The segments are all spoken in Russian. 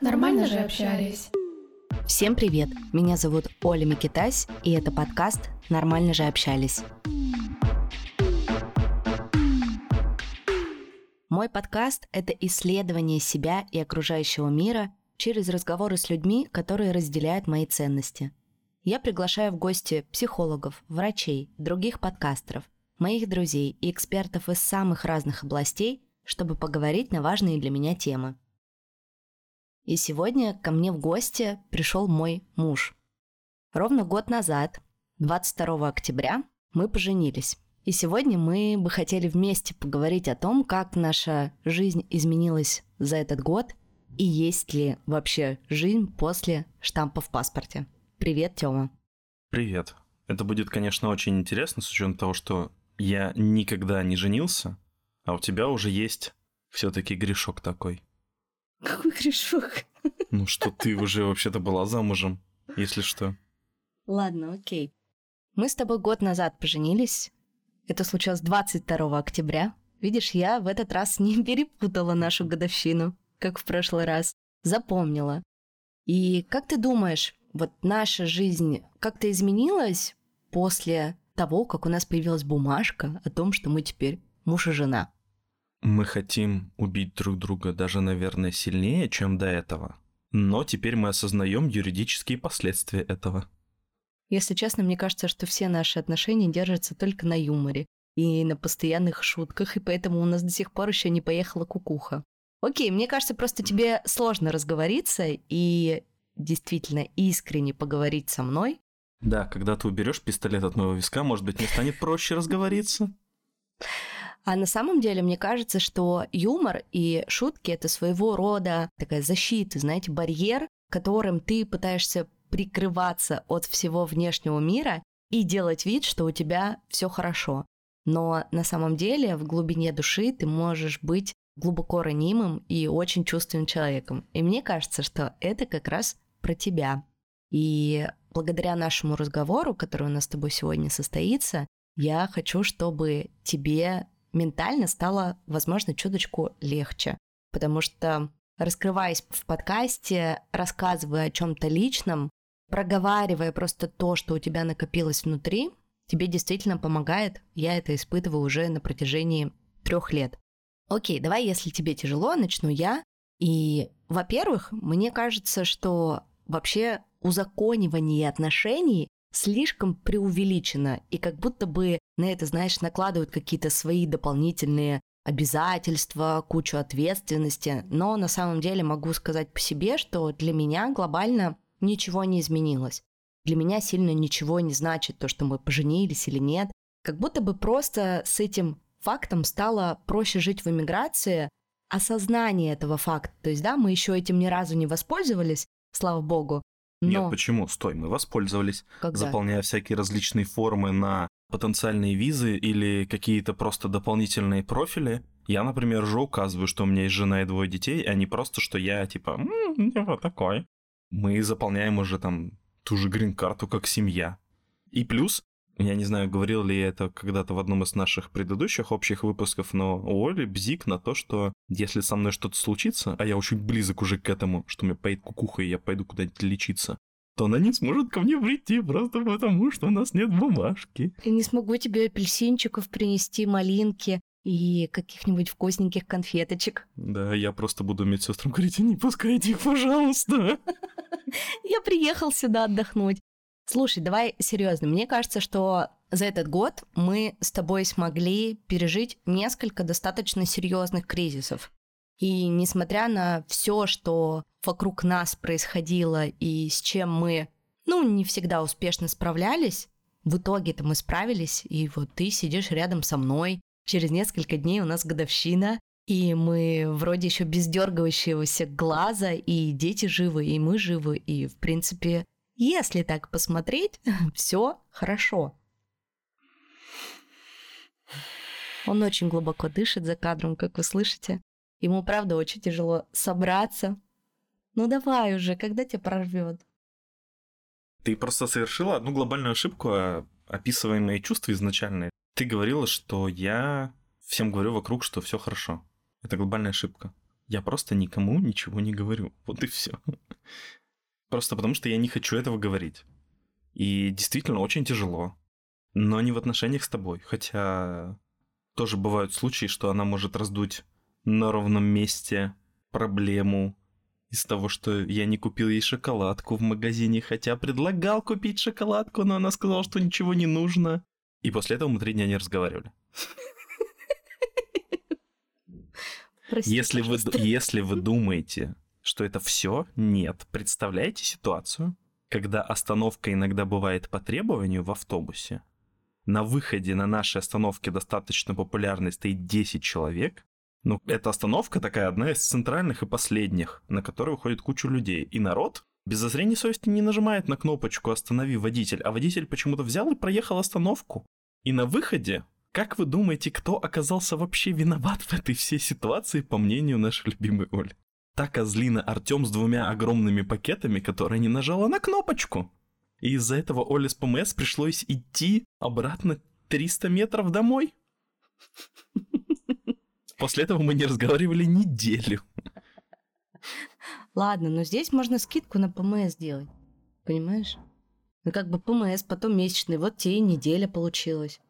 Нормально же общались. Всем привет! Меня зовут Оля Микитась, и это подкаст «Нормально же общались». Мой подкаст — это исследование себя и окружающего мира через разговоры с людьми, которые разделяют мои ценности. Я приглашаю в гости психологов, врачей, других подкастеров, моих друзей и экспертов из самых разных областей, чтобы поговорить на важные для меня темы. И сегодня ко мне в гости пришел мой муж. Ровно год назад, 22 октября, мы поженились. И сегодня мы бы хотели вместе поговорить о том, как наша жизнь изменилась за этот год и есть ли вообще жизнь после штампа в паспорте. Привет, Тёма. Привет. Это будет, конечно, очень интересно, с учетом того, что я никогда не женился, а у тебя уже есть все-таки грешок такой. Какой грешок? Ну что ты уже вообще-то была замужем, если что. Ладно, окей. Мы с тобой год назад поженились. Это случилось 22 октября. Видишь, я в этот раз не перепутала нашу годовщину, как в прошлый раз. Запомнила. И как ты думаешь, вот наша жизнь как-то изменилась после того, как у нас появилась бумажка о том, что мы теперь муж и жена? Мы хотим убить друг друга даже, наверное, сильнее, чем до этого. Но теперь мы осознаем юридические последствия этого. Если честно, мне кажется, что все наши отношения держатся только на юморе и на постоянных шутках, и поэтому у нас до сих пор еще не поехала кукуха. Окей, мне кажется, просто тебе сложно разговориться и действительно искренне поговорить со мной. Да, когда ты уберешь пистолет от моего виска, может быть, мне станет проще разговориться. А на самом деле, мне кажется, что юмор и шутки — это своего рода такая защита, знаете, барьер, которым ты пытаешься прикрываться от всего внешнего мира и делать вид, что у тебя все хорошо. Но на самом деле в глубине души ты можешь быть глубоко ранимым и очень чувственным человеком. И мне кажется, что это как раз про тебя. И благодаря нашему разговору, который у нас с тобой сегодня состоится, я хочу, чтобы тебе ментально стало, возможно, чуточку легче. Потому что, раскрываясь в подкасте, рассказывая о чем-то личном, проговаривая просто то, что у тебя накопилось внутри, тебе действительно помогает. Я это испытываю уже на протяжении трех лет. Окей, давай, если тебе тяжело, начну я. И, во-первых, мне кажется, что вообще узаконивание отношений слишком преувеличено, и как будто бы на это, знаешь, накладывают какие-то свои дополнительные обязательства, кучу ответственности, но на самом деле могу сказать по себе, что для меня глобально ничего не изменилось. Для меня сильно ничего не значит то, что мы поженились или нет. Как будто бы просто с этим фактом стало проще жить в эмиграции, осознание этого факта. То есть, да, мы еще этим ни разу не воспользовались, слава богу, но... Нет, почему? Стой, мы воспользовались, Когда? заполняя всякие различные формы на потенциальные визы или какие-то просто дополнительные профили. Я, например, же указываю, что у меня есть жена и двое детей, а не просто, что я, типа, м-м, вот такой. Мы заполняем уже там ту же грин-карту как семья. И плюс, я не знаю, говорил ли я это когда-то в одном из наших предыдущих общих выпусков, но у Оли бзик на то, что если со мной что-то случится, а я очень близок уже к этому, что мне поедет кукуха, и я пойду куда-нибудь лечиться, то она не сможет ко мне прийти просто потому, что у нас нет бумажки. Я не смогу тебе апельсинчиков принести, малинки и каких-нибудь вкусненьких конфеточек. Да, я просто буду медсестрам говорить, не пускайте их, пожалуйста. Я приехал сюда отдохнуть. Слушай, давай серьезно. Мне кажется, что за этот год мы с тобой смогли пережить несколько достаточно серьезных кризисов. И несмотря на все, что вокруг нас происходило и с чем мы, ну, не всегда успешно справлялись, в итоге-то мы справились, и вот ты сидишь рядом со мной. Через несколько дней у нас годовщина, и мы вроде еще без дергающегося глаза, и дети живы, и мы живы, и, в принципе, если так посмотреть, все хорошо. Он очень глубоко дышит за кадром, как вы слышите. Ему, правда, очень тяжело собраться. Ну давай уже, когда тебя прорвет? Ты просто совершила одну глобальную ошибку, а описывая мои чувства изначально. Ты говорила, что я всем говорю вокруг, что все хорошо. Это глобальная ошибка. Я просто никому ничего не говорю. Вот и все. Просто потому, что я не хочу этого говорить. И действительно очень тяжело. Но не в отношениях с тобой. Хотя тоже бывают случаи, что она может раздуть на ровном месте проблему из того, что я не купил ей шоколадку в магазине, хотя предлагал купить шоколадку, но она сказала, что ничего не нужно. И после этого мы три дня не разговаривали. Прости, Если вы, если вы думаете, что это все, нет. Представляете ситуацию, когда остановка иногда бывает по требованию в автобусе, на выходе на нашей остановке достаточно популярной стоит 10 человек, ну, эта остановка такая одна из центральных и последних, на которой уходит кучу людей. И народ без зазрения совести не нажимает на кнопочку «Останови водитель», а водитель почему-то взял и проехал остановку. И на выходе, как вы думаете, кто оказался вообще виноват в этой всей ситуации, по мнению нашей любимой Оли? Та козлина Артем с двумя огромными пакетами, которая не нажала на кнопочку. И из-за этого Оле с ПМС пришлось идти обратно 300 метров домой. После этого мы не разговаривали неделю. Ладно, но здесь можно скидку на ПМС сделать. Понимаешь? Ну, как бы ПМС, потом месячный, вот тебе и неделя получилась.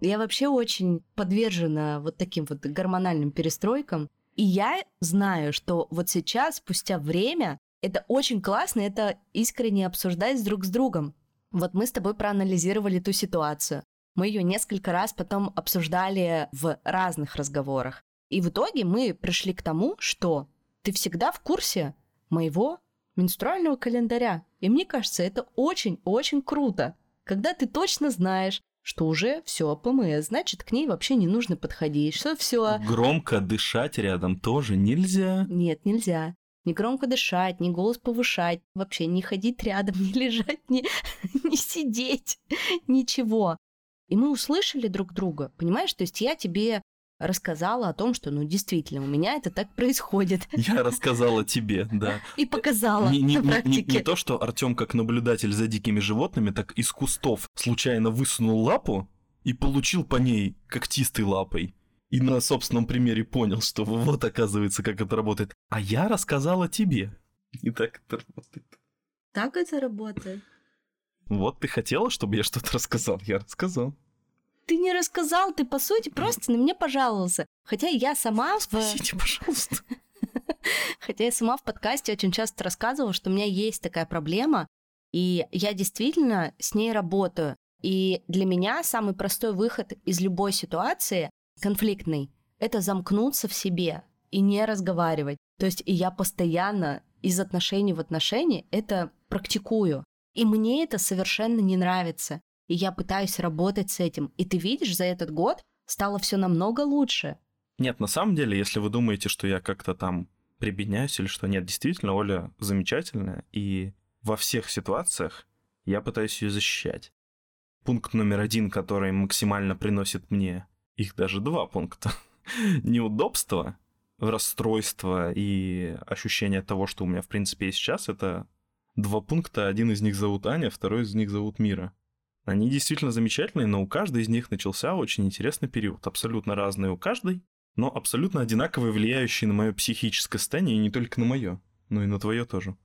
Я вообще очень подвержена вот таким вот гормональным перестройкам. И я знаю, что вот сейчас, спустя время, это очень классно, это искренне обсуждать друг с другом. Вот мы с тобой проанализировали ту ситуацию. Мы ее несколько раз потом обсуждали в разных разговорах. И в итоге мы пришли к тому, что ты всегда в курсе моего менструального календаря. И мне кажется, это очень-очень круто, когда ты точно знаешь, что уже все ПМС, значит, к ней вообще не нужно подходить, что все. Громко дышать рядом тоже нельзя. Нет, нельзя. Не громко дышать, не голос повышать, вообще не ходить рядом, не лежать, не, не сидеть, ничего. И мы услышали друг друга, понимаешь? То есть я тебе рассказала о том, что, ну, действительно, у меня это так происходит. Я рассказала тебе, да. И показала Не, не- на не- не- практике. не то, что Артем как наблюдатель за дикими животными, так из кустов случайно высунул лапу и получил по ней когтистой лапой. И на собственном примере понял, что вот оказывается, как это работает. А я рассказала тебе. И так это работает. Так это работает. Вот ты хотела, чтобы я что-то рассказал? Я рассказал. Ты не рассказал, ты, по сути, просто на меня пожаловался. Хотя я сама в... Спасите, пожалуйста. Хотя я сама в подкасте очень часто рассказывала, что у меня есть такая проблема, и я действительно с ней работаю. И для меня самый простой выход из любой ситуации конфликтной — это замкнуться в себе и не разговаривать. То есть и я постоянно из отношений в отношения это практикую. И мне это совершенно не нравится. И я пытаюсь работать с этим. И ты видишь, за этот год стало все намного лучше. Нет, на самом деле, если вы думаете, что я как-то там прибедняюсь или что нет, действительно, Оля замечательная, и во всех ситуациях я пытаюсь ее защищать. Пункт номер один, который максимально приносит мне, их даже два пункта, неудобства, расстройство и ощущение того, что у меня в принципе есть сейчас, это два пункта. Один из них зовут Аня, второй из них зовут Мира. Они действительно замечательные, но у каждой из них начался очень интересный период. Абсолютно разный у каждой, но абсолютно одинаковые, влияющие на мое психическое состояние, и не только на мое, но и на твое тоже.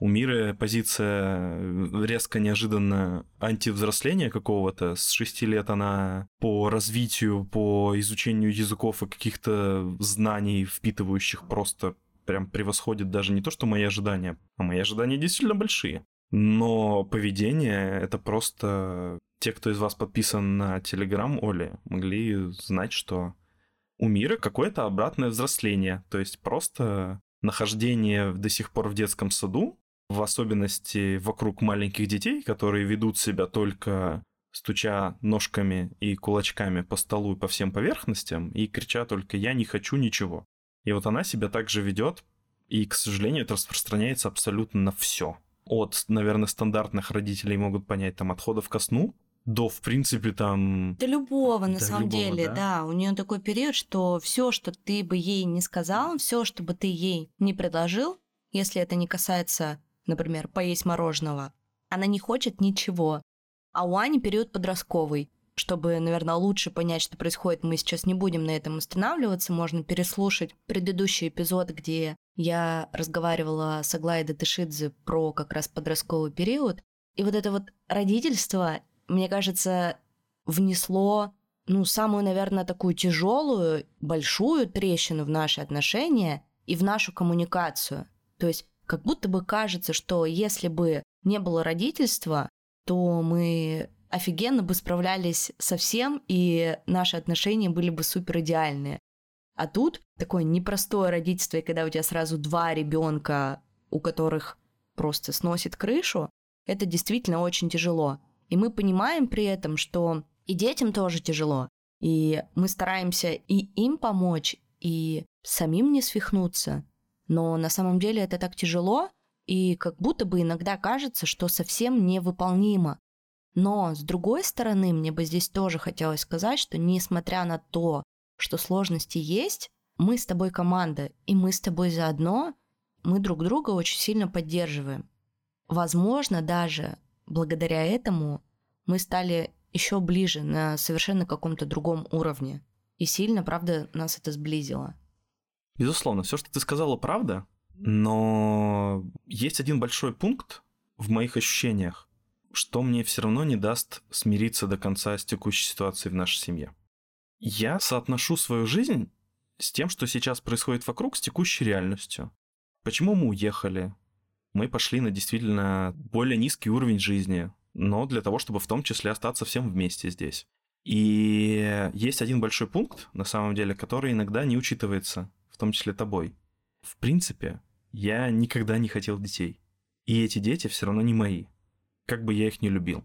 У Миры позиция э, резко неожиданно антивзросления какого-то. С 6 лет она по развитию, по изучению языков и каких-то знаний, впитывающих просто прям превосходит даже не то, что мои ожидания, а мои ожидания действительно большие. Но поведение — это просто... Те, кто из вас подписан на Телеграм Оли, могли знать, что у мира какое-то обратное взросление. То есть просто нахождение до сих пор в детском саду, в особенности вокруг маленьких детей, которые ведут себя только стуча ножками и кулачками по столу и по всем поверхностям, и крича только «я не хочу ничего». И вот она себя также ведет, и, к сожалению, это распространяется абсолютно на все. От, наверное, стандартных родителей могут понять там отходов ко сну, до, в принципе, там... Да любого, на Да, самом любого, деле, да. да. У нее такой период, что все, что ты бы ей не сказал, все, что бы ты ей не предложил, если это не касается, например, поесть мороженого, она не хочет ничего. А у Ани период подростковый. чтобы, наверное, лучше понять, что происходит, мы сейчас не будем на этом останавливаться. Можно переслушать предыдущий эпизод, где я разговаривала с Аглаей Датышидзе про как раз подростковый период. И вот это вот родительство, мне кажется, внесло ну, самую, наверное, такую тяжелую, большую трещину в наши отношения и в нашу коммуникацию. То есть как будто бы кажется, что если бы не было родительства, то мы офигенно бы справлялись со всем, и наши отношения были бы супер идеальные. А тут такое непростое родительство, и когда у тебя сразу два ребенка, у которых просто сносит крышу, это действительно очень тяжело. И мы понимаем при этом, что и детям тоже тяжело. И мы стараемся и им помочь, и самим не свихнуться. Но на самом деле это так тяжело, и как будто бы иногда кажется, что совсем невыполнимо. Но, с другой стороны, мне бы здесь тоже хотелось сказать, что несмотря на то, что сложности есть, мы с тобой команда, и мы с тобой заодно, мы друг друга очень сильно поддерживаем. Возможно, даже благодаря этому мы стали еще ближе на совершенно каком-то другом уровне. И сильно, правда, нас это сблизило. Безусловно, все, что ты сказала, правда, но есть один большой пункт в моих ощущениях, что мне все равно не даст смириться до конца с текущей ситуацией в нашей семье. Я соотношу свою жизнь с тем, что сейчас происходит вокруг, с текущей реальностью. Почему мы уехали? Мы пошли на действительно более низкий уровень жизни, но для того, чтобы в том числе остаться всем вместе здесь. И есть один большой пункт, на самом деле, который иногда не учитывается, в том числе тобой. В принципе, я никогда не хотел детей. И эти дети все равно не мои как бы я их не любил.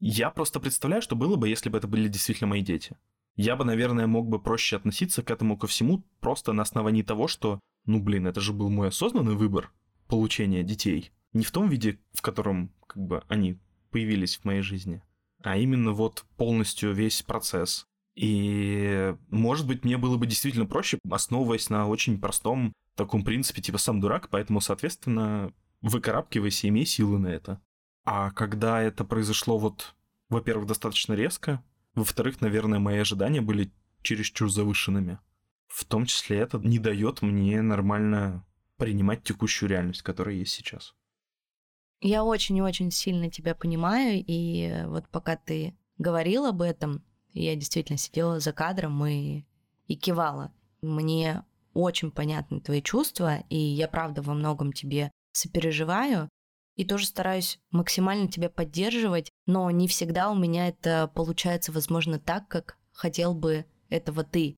Я просто представляю, что было бы, если бы это были действительно мои дети. Я бы, наверное, мог бы проще относиться к этому ко всему просто на основании того, что, ну блин, это же был мой осознанный выбор получения детей. Не в том виде, в котором как бы они появились в моей жизни, а именно вот полностью весь процесс. И, может быть, мне было бы действительно проще, основываясь на очень простом таком принципе, типа сам дурак, поэтому, соответственно, выкарабкивайся, имей силы на это. А когда это произошло вот, во-первых, достаточно резко, во-вторых, наверное, мои ожидания были чересчур завышенными. В том числе это не дает мне нормально принимать текущую реальность, которая есть сейчас. Я очень-очень сильно тебя понимаю, и вот пока ты говорил об этом, я действительно сидела за кадром и, и кивала. Мне очень понятны твои чувства, и я правда во многом тебе сопереживаю и тоже стараюсь максимально тебя поддерживать, но не всегда у меня это получается, возможно, так, как хотел бы этого ты.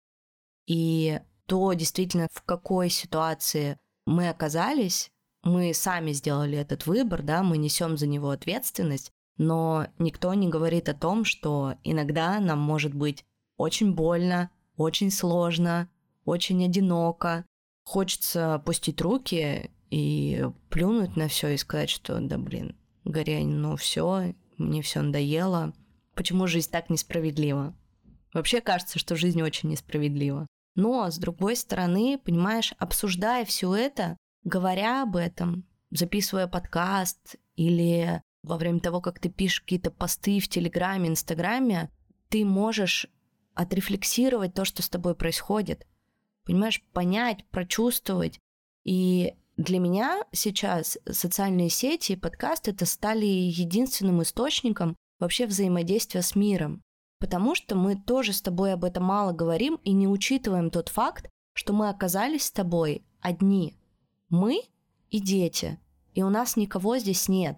И то действительно, в какой ситуации мы оказались, мы сами сделали этот выбор, да, мы несем за него ответственность, но никто не говорит о том, что иногда нам может быть очень больно, очень сложно, очень одиноко, хочется опустить руки и плюнуть на все и сказать, что да блин, Горянь, ну все, мне все надоело. Почему жизнь так несправедлива? Вообще кажется, что жизнь очень несправедлива. Но, с другой стороны, понимаешь, обсуждая все это, говоря об этом, записывая подкаст или во время того, как ты пишешь какие-то посты в Телеграме, Инстаграме, ты можешь отрефлексировать то, что с тобой происходит. Понимаешь, понять, прочувствовать. И для меня сейчас социальные сети и подкасты это стали единственным источником вообще взаимодействия с миром. Потому что мы тоже с тобой об этом мало говорим и не учитываем тот факт, что мы оказались с тобой одни. Мы и дети. И у нас никого здесь нет.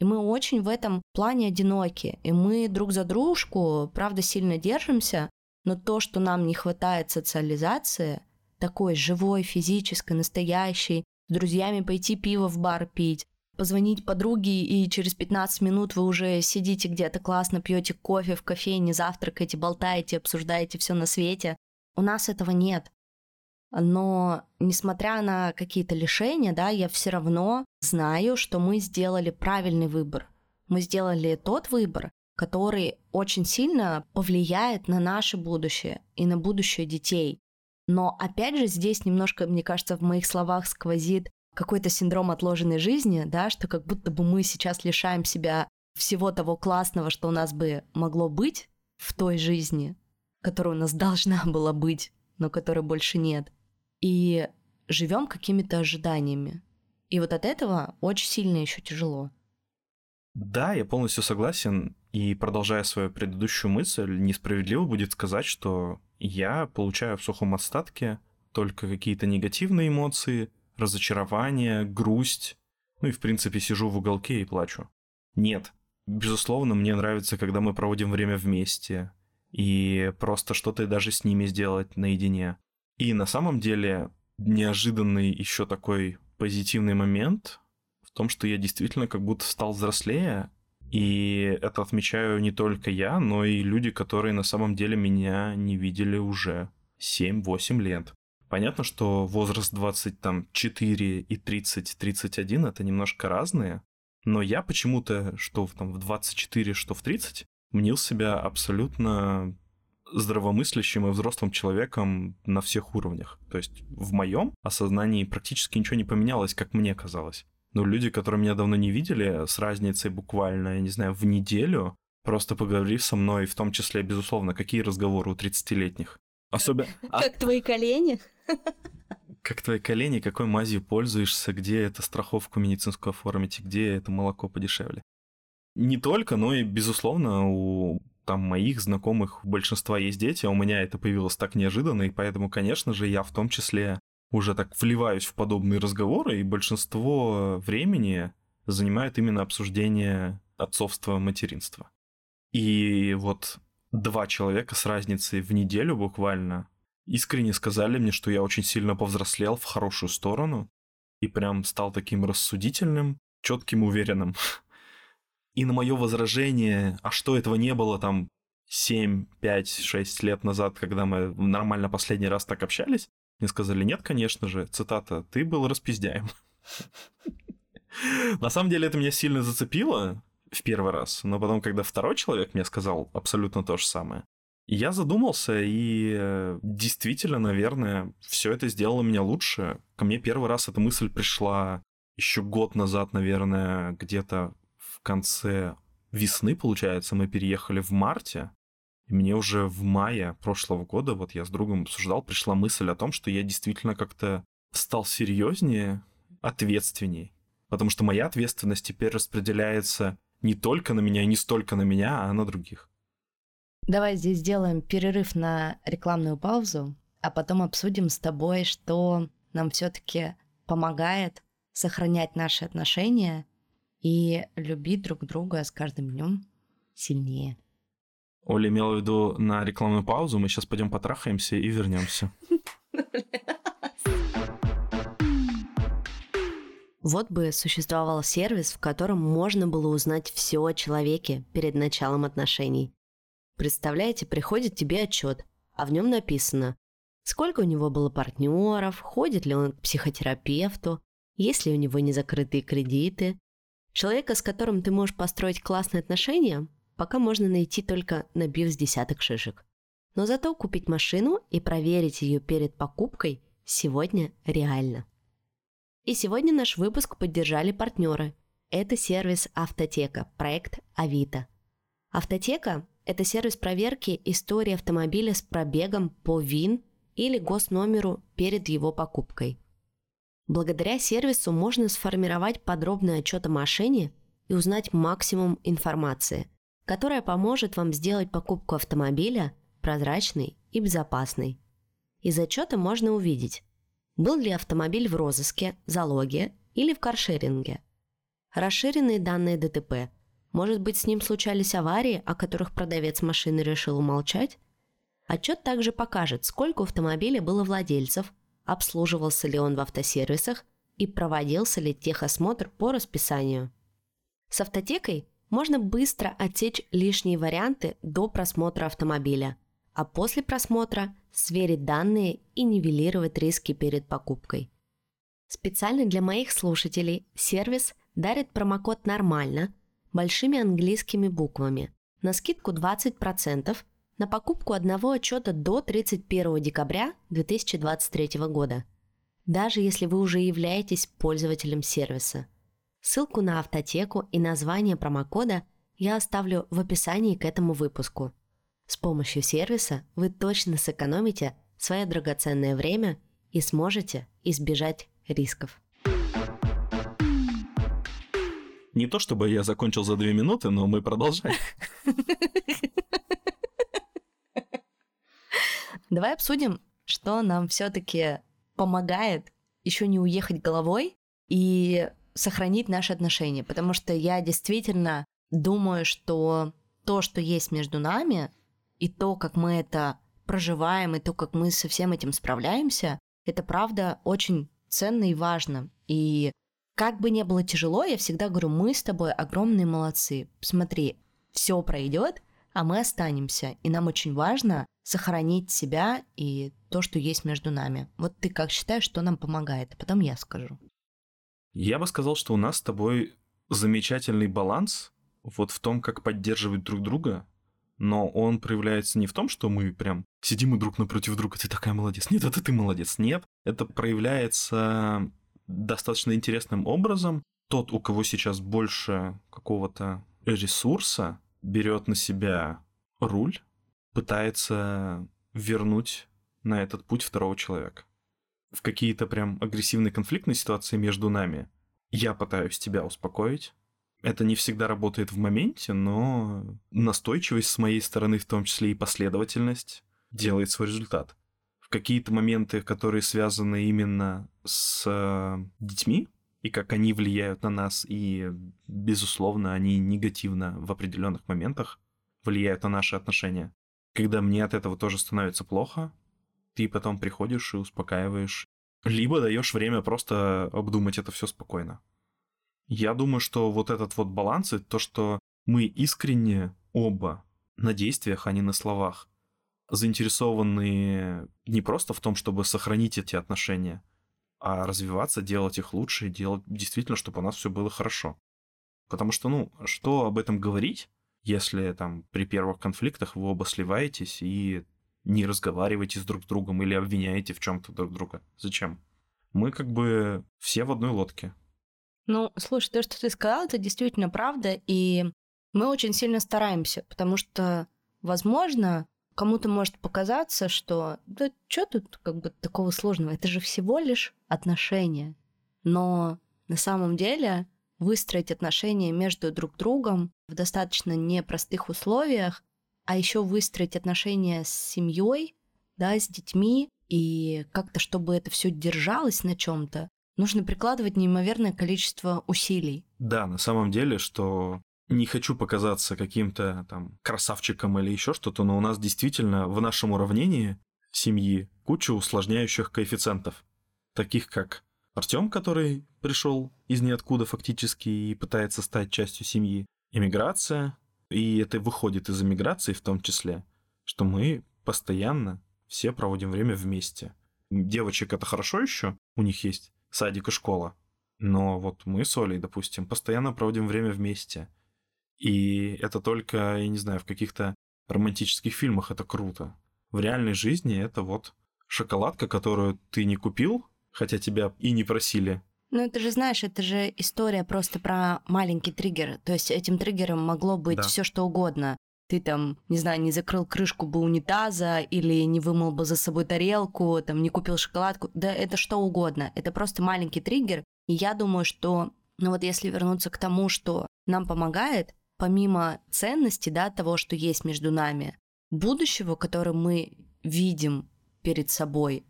И мы очень в этом плане одиноки. И мы друг за дружку, правда, сильно держимся, но то, что нам не хватает социализации, такой живой, физической, настоящей, с друзьями пойти пиво в бар пить, позвонить подруге, и через 15 минут вы уже сидите где-то классно, пьете кофе в кофейне, завтракаете, болтаете, обсуждаете все на свете. У нас этого нет. Но несмотря на какие-то лишения, да, я все равно знаю, что мы сделали правильный выбор. Мы сделали тот выбор, который очень сильно повлияет на наше будущее и на будущее детей. Но опять же здесь немножко, мне кажется, в моих словах сквозит какой-то синдром отложенной жизни, да, что как будто бы мы сейчас лишаем себя всего того классного, что у нас бы могло быть, в той жизни, которая у нас должна была быть, но которой больше нет. И живем какими-то ожиданиями. И вот от этого очень сильно еще тяжело. Да, я полностью согласен. И продолжая свою предыдущую мысль, несправедливо будет сказать, что я получаю в сухом остатке только какие-то негативные эмоции, разочарование, грусть, ну и в принципе сижу в уголке и плачу. Нет, безусловно, мне нравится, когда мы проводим время вместе и просто что-то даже с ними сделать наедине. И на самом деле неожиданный еще такой позитивный момент в том, что я действительно как будто стал взрослее, и это отмечаю не только я, но и люди, которые на самом деле меня не видели уже 7-8 лет. Понятно, что возраст 24 и 30-31 это немножко разные, но я почему-то, что в, там, в 24, что в 30, мнил себя абсолютно здравомыслящим и взрослым человеком на всех уровнях. То есть в моем осознании практически ничего не поменялось, как мне казалось. Но люди, которые меня давно не видели, с разницей буквально, я не знаю, в неделю, просто поговорив со мной, в том числе, безусловно, какие разговоры у 30-летних. Особенно... Как твои колени? Как твои колени, какой мазью пользуешься, где эту страховку медицинскую оформить, где это молоко подешевле. Не только, но и, безусловно, у там моих знакомых большинства есть дети, а у меня это появилось так неожиданно, и поэтому, конечно же, я в том числе уже так вливаюсь в подобные разговоры, и большинство времени занимает именно обсуждение отцовства, материнства. И вот два человека с разницей в неделю буквально искренне сказали мне, что я очень сильно повзрослел в хорошую сторону и прям стал таким рассудительным, четким, уверенным. И на мое возражение, а что этого не было там 7, 5, 6 лет назад, когда мы нормально последний раз так общались, мне сказали, нет, конечно же, цитата, ты был распиздяем. На самом деле это меня сильно зацепило в первый раз, но потом, когда второй человек мне сказал абсолютно то же самое, я задумался, и э, действительно, наверное, все это сделало меня лучше. Ко мне первый раз эта мысль пришла еще год назад, наверное, где-то в конце весны, получается, мы переехали в марте, и мне уже в мае прошлого года, вот я с другом обсуждал, пришла мысль о том, что я действительно как-то стал серьезнее, ответственней. Потому что моя ответственность теперь распределяется не только на меня, не столько на меня, а на других. Давай здесь сделаем перерыв на рекламную паузу, а потом обсудим с тобой, что нам все-таки помогает сохранять наши отношения и любить друг друга с каждым днем сильнее. Оля имела в виду на рекламную паузу, мы сейчас пойдем потрахаемся и вернемся. Вот бы существовал сервис, в котором можно было узнать все о человеке перед началом отношений. Представляете, приходит тебе отчет, а в нем написано, сколько у него было партнеров, ходит ли он к психотерапевту, есть ли у него незакрытые кредиты. Человека, с которым ты можешь построить классные отношения, пока можно найти только набив с десяток шишек. Но зато купить машину и проверить ее перед покупкой сегодня реально. И сегодня наш выпуск поддержали партнеры. Это сервис Автотека, проект Авито. Автотека – это сервис проверки истории автомобиля с пробегом по ВИН или госномеру перед его покупкой. Благодаря сервису можно сформировать подробный отчет о машине и узнать максимум информации – которая поможет вам сделать покупку автомобиля прозрачной и безопасной. Из отчета можно увидеть, был ли автомобиль в розыске, залоге или в каршеринге. Расширенные данные ДТП. Может быть, с ним случались аварии, о которых продавец машины решил умолчать? Отчет также покажет, сколько автомобиля было владельцев, обслуживался ли он в автосервисах и проводился ли техосмотр по расписанию. С автотекой можно быстро отсечь лишние варианты до просмотра автомобиля, а после просмотра сверить данные и нивелировать риски перед покупкой. Специально для моих слушателей сервис дарит промокод «Нормально» большими английскими буквами на скидку 20% на покупку одного отчета до 31 декабря 2023 года, даже если вы уже являетесь пользователем сервиса – Ссылку на автотеку и название промокода я оставлю в описании к этому выпуску. С помощью сервиса вы точно сэкономите свое драгоценное время и сможете избежать рисков. Не то чтобы я закончил за две минуты, но мы продолжаем. Давай обсудим, что нам все-таки помогает еще не уехать головой и сохранить наши отношения. Потому что я действительно думаю, что то, что есть между нами, и то, как мы это проживаем, и то, как мы со всем этим справляемся, это правда очень ценно и важно. И как бы ни было тяжело, я всегда говорю, мы с тобой огромные молодцы. Смотри, все пройдет, а мы останемся. И нам очень важно сохранить себя и то, что есть между нами. Вот ты как считаешь, что нам помогает? Потом я скажу. Я бы сказал, что у нас с тобой замечательный баланс вот в том, как поддерживать друг друга, но он проявляется не в том, что мы прям сидим и друг напротив друга, ты такая молодец, нет, это ты молодец, нет. Это проявляется достаточно интересным образом. Тот, у кого сейчас больше какого-то ресурса, берет на себя руль, пытается вернуть на этот путь второго человека. В какие-то прям агрессивные конфликтные ситуации между нами я пытаюсь тебя успокоить. Это не всегда работает в моменте, но настойчивость с моей стороны, в том числе и последовательность, делает свой результат в какие-то моменты, которые связаны именно с э, детьми, и как они влияют на нас, и, безусловно, они негативно в определенных моментах влияют на наши отношения. Когда мне от этого тоже становится плохо, ты потом приходишь и успокаиваешь, либо даешь время просто обдумать это все спокойно. Я думаю, что вот этот вот баланс, и то, что мы искренне оба на действиях, а не на словах, заинтересованы не просто в том, чтобы сохранить эти отношения, а развиваться, делать их лучше делать действительно, чтобы у нас все было хорошо. Потому что, ну, что об этом говорить, если там при первых конфликтах вы оба сливаетесь и не разговариваете с друг другом или обвиняете в чем-то друг друга? Зачем? Мы как бы все в одной лодке. Ну, слушай, то, что ты сказал, это действительно правда, и мы очень сильно стараемся, потому что, возможно, кому-то может показаться, что да что тут как бы такого сложного, это же всего лишь отношения. Но на самом деле выстроить отношения между друг другом в достаточно непростых условиях, а еще выстроить отношения с семьей, да, с детьми, и как-то, чтобы это все держалось на чем-то, нужно прикладывать неимоверное количество усилий. Да, на самом деле, что не хочу показаться каким-то там красавчиком или еще что-то, но у нас действительно в нашем уравнении семьи куча усложняющих коэффициентов, таких как Артем, который пришел из ниоткуда фактически и пытается стать частью семьи, иммиграция, и это выходит из иммиграции в том числе, что мы постоянно все проводим время вместе. Девочек это хорошо еще, у них есть садик и школа, но вот мы с Олей, допустим, постоянно проводим время вместе. И это только, я не знаю, в каких-то романтических фильмах это круто. В реальной жизни это вот шоколадка, которую ты не купил, хотя тебя и не просили. Ну, это же, знаешь, это же история просто про маленький триггер. То есть этим триггером могло быть да. все что угодно. Ты там, не знаю, не закрыл крышку бы унитаза или не вымыл бы за собой тарелку, там не купил шоколадку. Да это что угодно. Это просто маленький триггер. И я думаю, что, ну вот если вернуться к тому, что нам помогает, помимо ценности, да, того, что есть между нами, будущего, которое мы видим перед собой,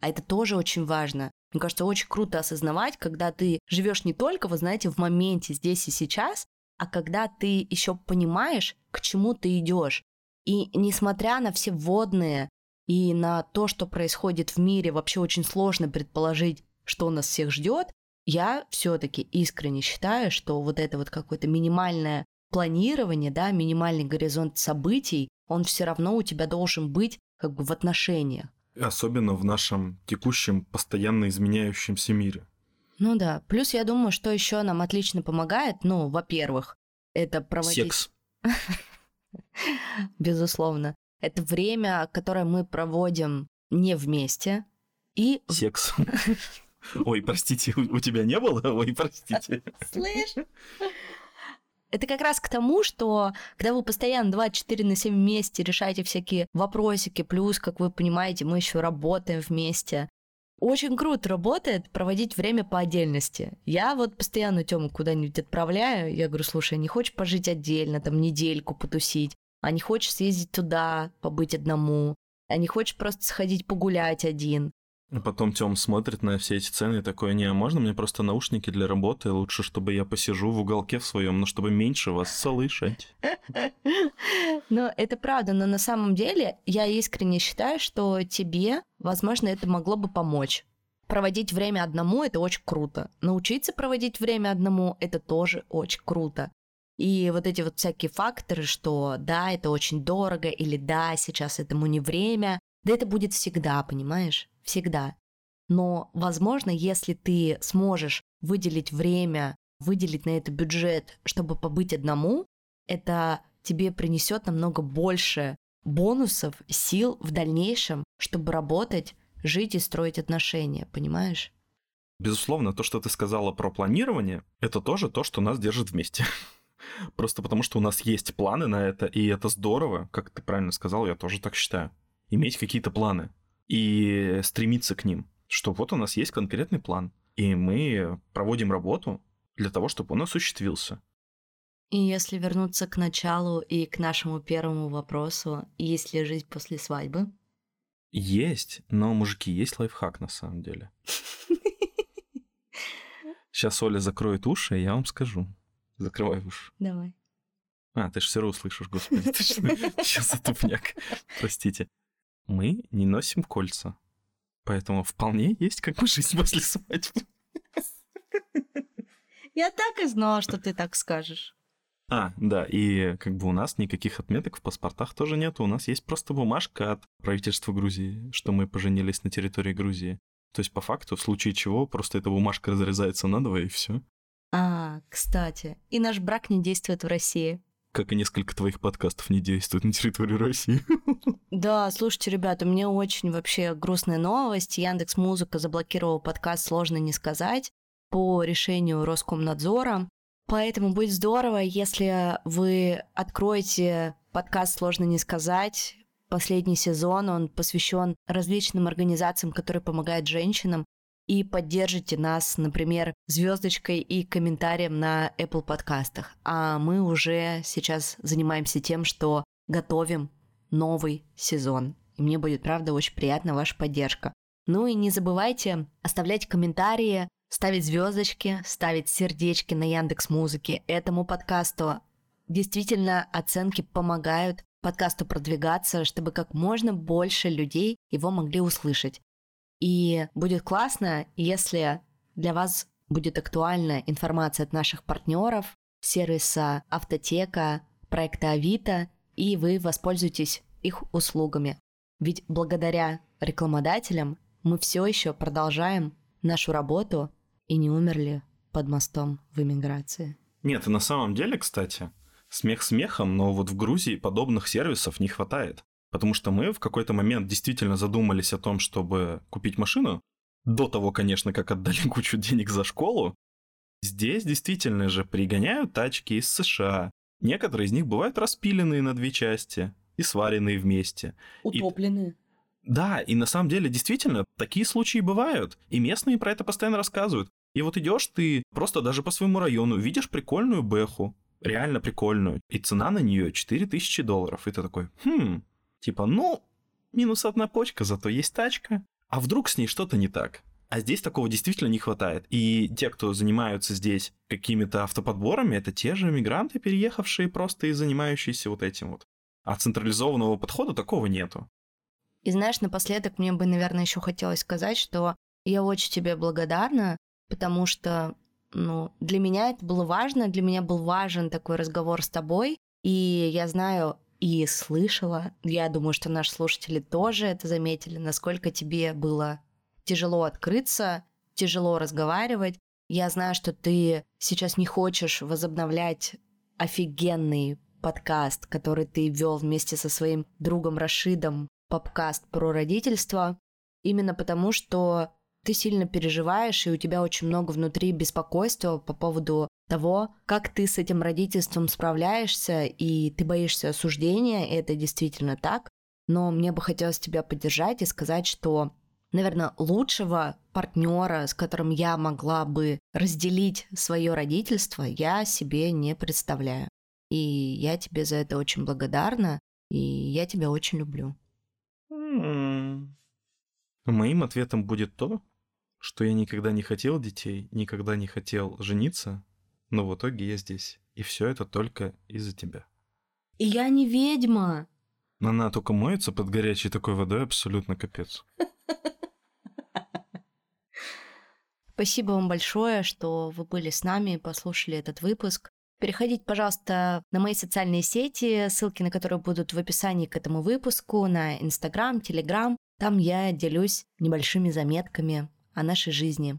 а это тоже очень важно. Мне кажется, очень круто осознавать, когда ты живешь не только, вы знаете, в моменте здесь и сейчас, а когда ты еще понимаешь, к чему ты идешь. И несмотря на все водные и на то, что происходит в мире, вообще очень сложно предположить, что нас всех ждет, я все-таки искренне считаю, что вот это вот какое-то минимальное планирование, да, минимальный горизонт событий, он все равно у тебя должен быть как бы в отношениях. Особенно в нашем текущем, постоянно изменяющемся мире. Ну да. Плюс я думаю, что еще нам отлично помогает, ну, во-первых, это проводить... Секс. Безусловно. Это время, которое мы проводим не вместе. И... Секс. Ой, простите, у тебя не было? Ой, простите. Слышь? Это как раз к тому, что когда вы постоянно 24 на 7 вместе решаете всякие вопросики, плюс, как вы понимаете, мы еще работаем вместе. Очень круто работает проводить время по отдельности. Я вот постоянно Тему куда-нибудь отправляю. Я говорю, слушай, а не хочешь пожить отдельно, там недельку потусить? А не хочешь съездить туда, побыть одному? А не хочешь просто сходить погулять один? А потом Тём смотрит на все эти цены и такой, не, а можно мне просто наушники для работы? Лучше, чтобы я посижу в уголке в своем, но чтобы меньше вас слышать. Но это правда, но на самом деле я искренне считаю, что тебе, возможно, это могло бы помочь. Проводить время одному — это очень круто. Научиться проводить время одному — это тоже очень круто. И вот эти вот всякие факторы, что да, это очень дорого, или да, сейчас этому не время, да это будет всегда, понимаешь? Всегда. Но, возможно, если ты сможешь выделить время, выделить на это бюджет, чтобы побыть одному, это тебе принесет намного больше бонусов, сил в дальнейшем, чтобы работать, жить и строить отношения, понимаешь? Безусловно, то, что ты сказала про планирование, это тоже то, что нас держит вместе. Просто потому, что у нас есть планы на это, и это здорово, как ты правильно сказал, я тоже так считаю иметь какие-то планы и стремиться к ним. Что вот у нас есть конкретный план, и мы проводим работу для того, чтобы он осуществился. И если вернуться к началу и к нашему первому вопросу, есть ли жизнь после свадьбы? Есть, но, мужики, есть лайфхак на самом деле. Сейчас Оля закроет уши, и я вам скажу. Закрывай уши. Давай. А, ты же все равно услышишь, господи. Сейчас за тупняк. Простите мы не носим кольца. Поэтому вполне есть как бы жизнь после свадьбы. Я так и знала, что ты так скажешь. А, да, и как бы у нас никаких отметок в паспортах тоже нет. У нас есть просто бумажка от правительства Грузии, что мы поженились на территории Грузии. То есть, по факту, в случае чего, просто эта бумажка разрезается надвое, и все. А, кстати, и наш брак не действует в России как и несколько твоих подкастов не действуют на территории России. Да, слушайте, ребята, мне очень вообще грустная новость. Яндекс Музыка заблокировал подкаст «Сложно не сказать» по решению Роскомнадзора. Поэтому будет здорово, если вы откроете подкаст «Сложно не сказать», последний сезон, он посвящен различным организациям, которые помогают женщинам и поддержите нас, например, звездочкой и комментарием на Apple подкастах. А мы уже сейчас занимаемся тем, что готовим новый сезон. И мне будет, правда, очень приятна ваша поддержка. Ну и не забывайте оставлять комментарии, ставить звездочки, ставить сердечки на Яндекс Музыке этому подкасту. Действительно, оценки помогают подкасту продвигаться, чтобы как можно больше людей его могли услышать. И будет классно, если для вас будет актуальна информация от наших партнеров, сервиса Автотека, проекта Авито, и вы воспользуетесь их услугами. Ведь благодаря рекламодателям мы все еще продолжаем нашу работу и не умерли под мостом в эмиграции. Нет, на самом деле, кстати, смех смехом, но вот в Грузии подобных сервисов не хватает. Потому что мы в какой-то момент действительно задумались о том, чтобы купить машину. До того, конечно, как отдали кучу денег за школу. Здесь действительно же пригоняют тачки из США. Некоторые из них бывают распиленные на две части и сваренные вместе. Утопленные. И... Да, и на самом деле действительно такие случаи бывают. И местные про это постоянно рассказывают. И вот идешь ты просто даже по своему району, видишь прикольную бэху, реально прикольную, и цена на нее 4000 долларов. И ты такой, хм, Типа, ну, минус одна почка, зато есть тачка. А вдруг с ней что-то не так? А здесь такого действительно не хватает. И те, кто занимаются здесь какими-то автоподборами, это те же мигранты, переехавшие просто и занимающиеся вот этим вот. А централизованного подхода такого нету. И знаешь, напоследок мне бы, наверное, еще хотелось сказать, что я очень тебе благодарна, потому что, ну, для меня это было важно, для меня был важен такой разговор с тобой, и я знаю, и слышала, я думаю, что наши слушатели тоже это заметили, насколько тебе было тяжело открыться, тяжело разговаривать. Я знаю, что ты сейчас не хочешь возобновлять офигенный подкаст, который ты вел вместе со своим другом Рашидом, подкаст про родительство, именно потому что ты сильно переживаешь, и у тебя очень много внутри беспокойства по поводу того, как ты с этим родительством справляешься, и ты боишься осуждения, и это действительно так. Но мне бы хотелось тебя поддержать и сказать, что, наверное, лучшего партнера, с которым я могла бы разделить свое родительство, я себе не представляю. И я тебе за это очень благодарна, и я тебя очень люблю. Моим ответом будет то, что я никогда не хотел детей, никогда не хотел жениться, но в итоге я здесь. И все это только из-за тебя. И я не ведьма. Она только моется под горячей такой водой, абсолютно капец. Спасибо вам большое, что вы были с нами, послушали этот выпуск. Переходите, пожалуйста, на мои социальные сети, ссылки на которые будут в описании к этому выпуску, на Инстаграм, Телеграм. Там я делюсь небольшими заметками о нашей жизни.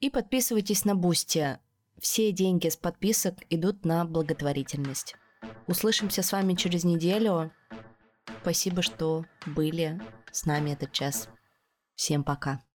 И подписывайтесь на Boosty. Все деньги с подписок идут на благотворительность. Услышимся с вами через неделю. Спасибо, что были с нами этот час. Всем пока.